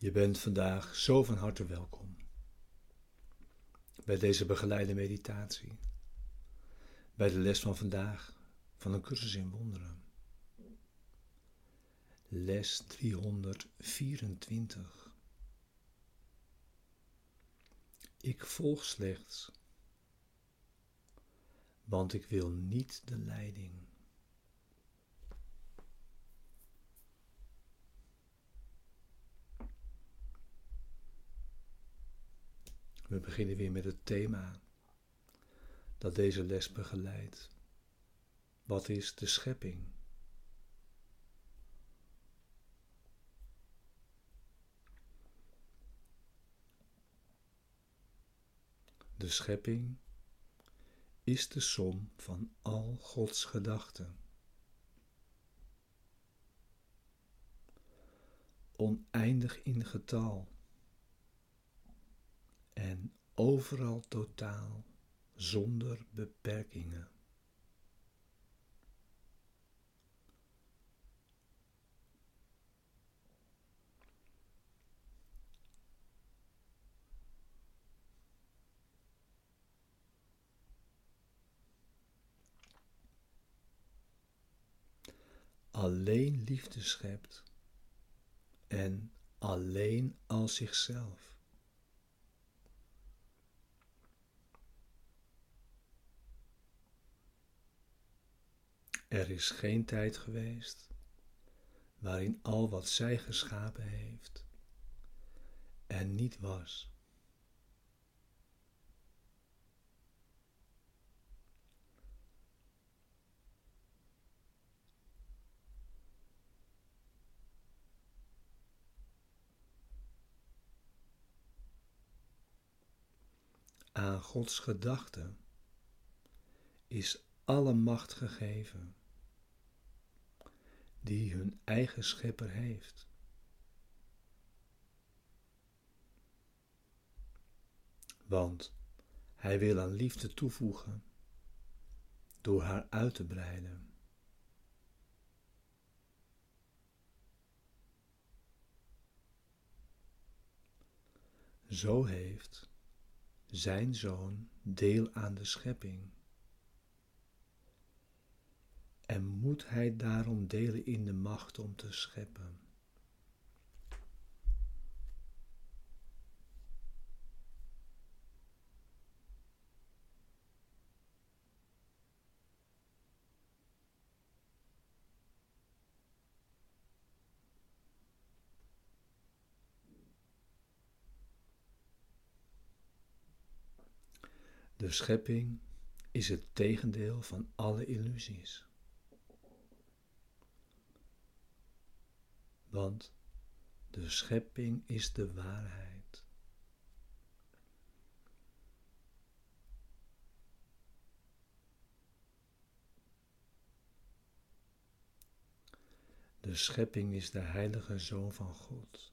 Je bent vandaag zo van harte welkom bij deze begeleide meditatie, bij de les van vandaag van een cursus in wonderen. Les 324. Ik volg slechts, want ik wil niet de leiding. We beginnen weer met het thema dat deze les begeleidt. Wat is de schepping? De schepping is de som van al Gods gedachten. Oneindig in getal en overal totaal zonder beperkingen. Alleen liefde schept en alleen als zichzelf. Er is geen tijd geweest waarin al wat zij geschapen heeft en niet was. Aan Gods gedachte is alle macht gegeven die hun eigen schepper heeft. Want hij wil aan liefde toevoegen door haar uit te breiden. Zo heeft zijn zoon deel aan de schepping. En moet hij daarom delen in de macht om te scheppen? De schepping is het tegendeel van alle illusies. Want de schepping is de waarheid. De schepping is de heilige Zoon van God.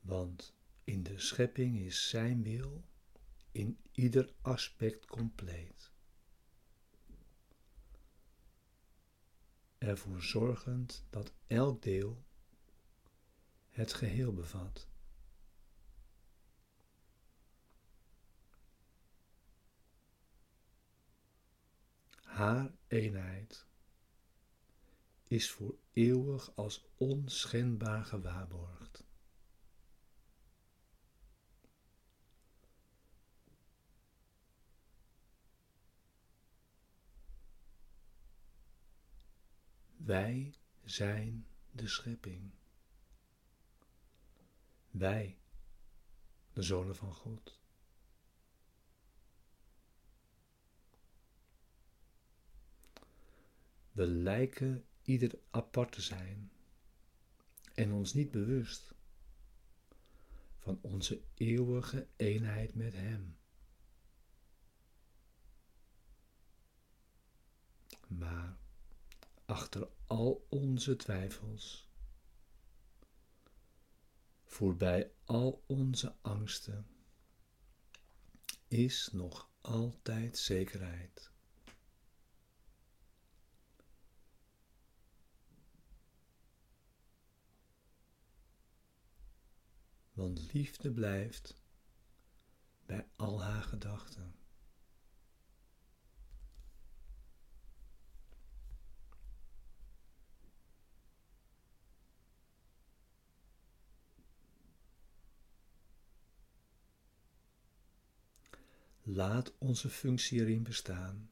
Want in de schepping is Zijn wil in ieder aspect compleet. Ervoor zorgend dat elk deel het geheel bevat. Haar eenheid is voor eeuwig als onschendbaar gewaarborgd. Wij zijn de schepping. Wij, de zonen van God. We lijken ieder apart te zijn en ons niet bewust van onze eeuwige eenheid met Hem. Maar achter al onze twijfels, voorbij al onze angsten, is nog altijd zekerheid. Want liefde blijft bij al haar gedachten. Laat onze functie erin bestaan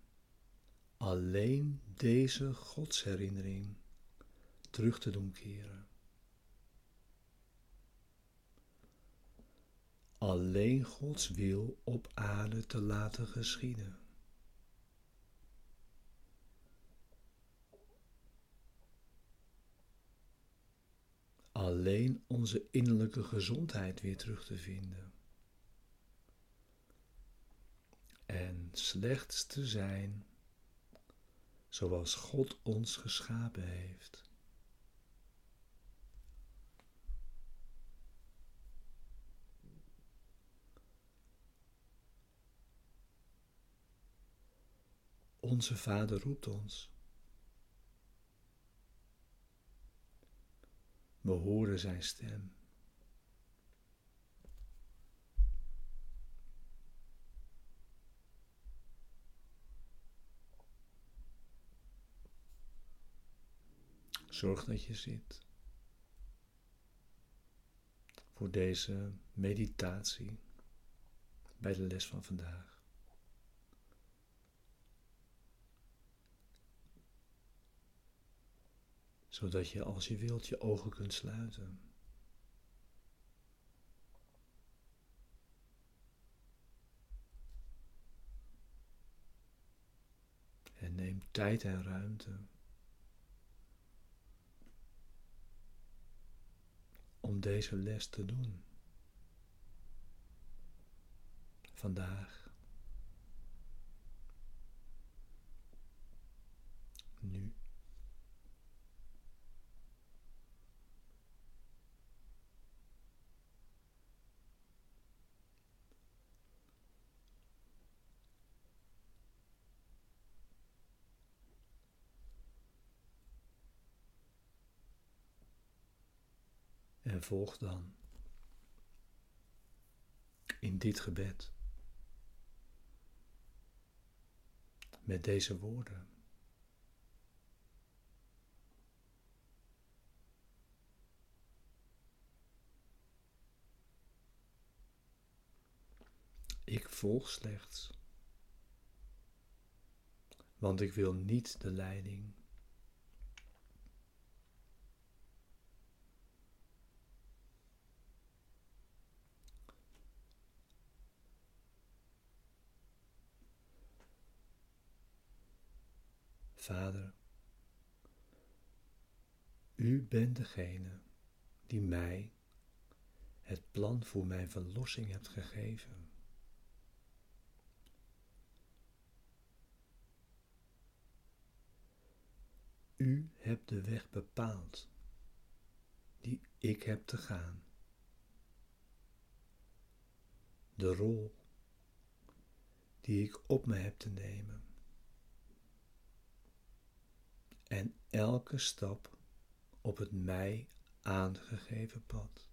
alleen deze godsherinnering terug te doen keren. Alleen Gods wil op aarde te laten geschieden. Alleen onze innerlijke gezondheid weer terug te vinden. En slechts te zijn zoals God ons geschapen heeft. Onze Vader roept ons. We horen zijn stem. Zorg dat je zit voor deze meditatie bij de les van vandaag. Zodat je als je wilt je ogen kunt sluiten. En neem tijd en ruimte om deze les te doen. Vandaag. Nu. En volg dan in dit gebed met deze woorden. Ik volg slechts, want ik wil niet de leiding Vader, U bent degene die mij het plan voor mijn verlossing hebt gegeven. U hebt de weg bepaald die ik heb te gaan. De rol die ik op me heb te nemen. En elke stap op het mij aangegeven pad.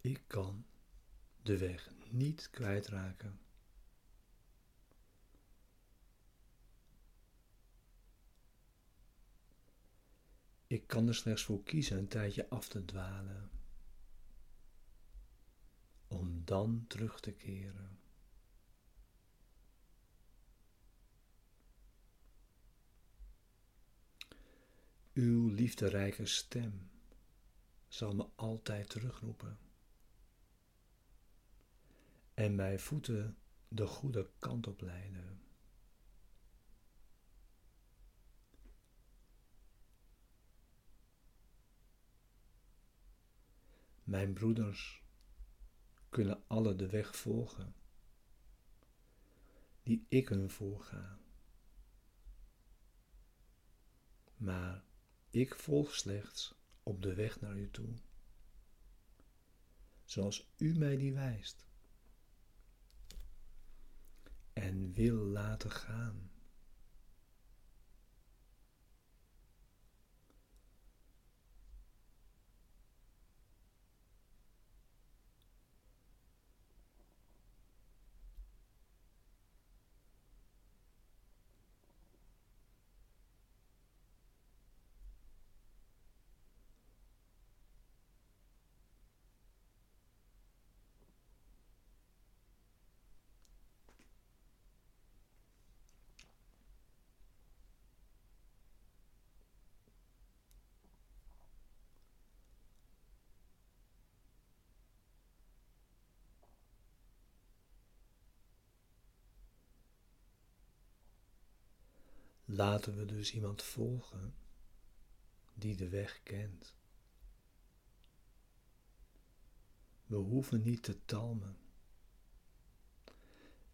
Ik kan de weg niet kwijtraken. Ik kan er slechts voor kiezen een tijdje af te dwalen, om dan terug te keren. Uw liefderijke stem zal me altijd terugroepen en mijn voeten de goede kant op leiden. Mijn broeders kunnen alle de weg volgen die ik hun voorga. Maar Ik volg slechts op de weg naar u toe, zoals u mij die wijst, en wil laten gaan. Laten we dus iemand volgen die de weg kent. We hoeven niet te talmen.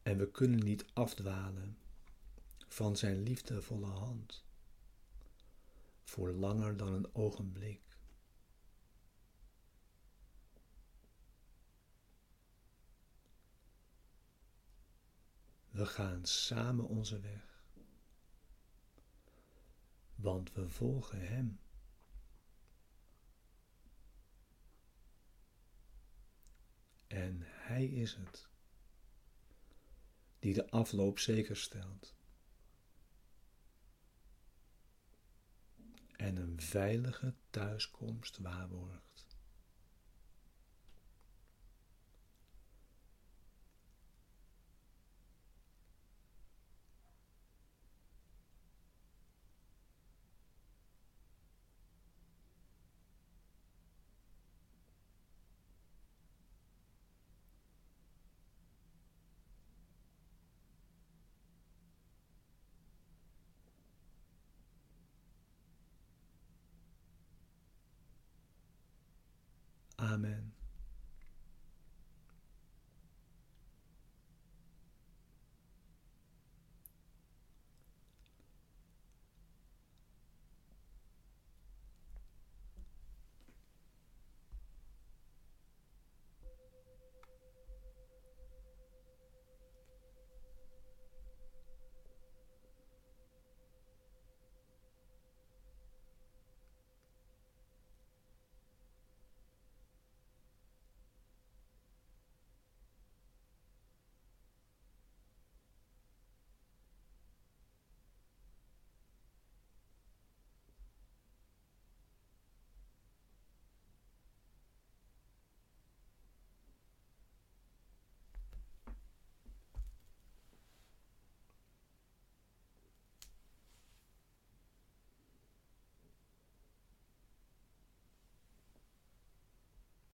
En we kunnen niet afdwalen van zijn liefdevolle hand voor langer dan een ogenblik. We gaan samen onze weg want we volgen Hem. En Hij is het die de afloop zeker stelt en een veilige thuiskomst waarborgt. 아멘.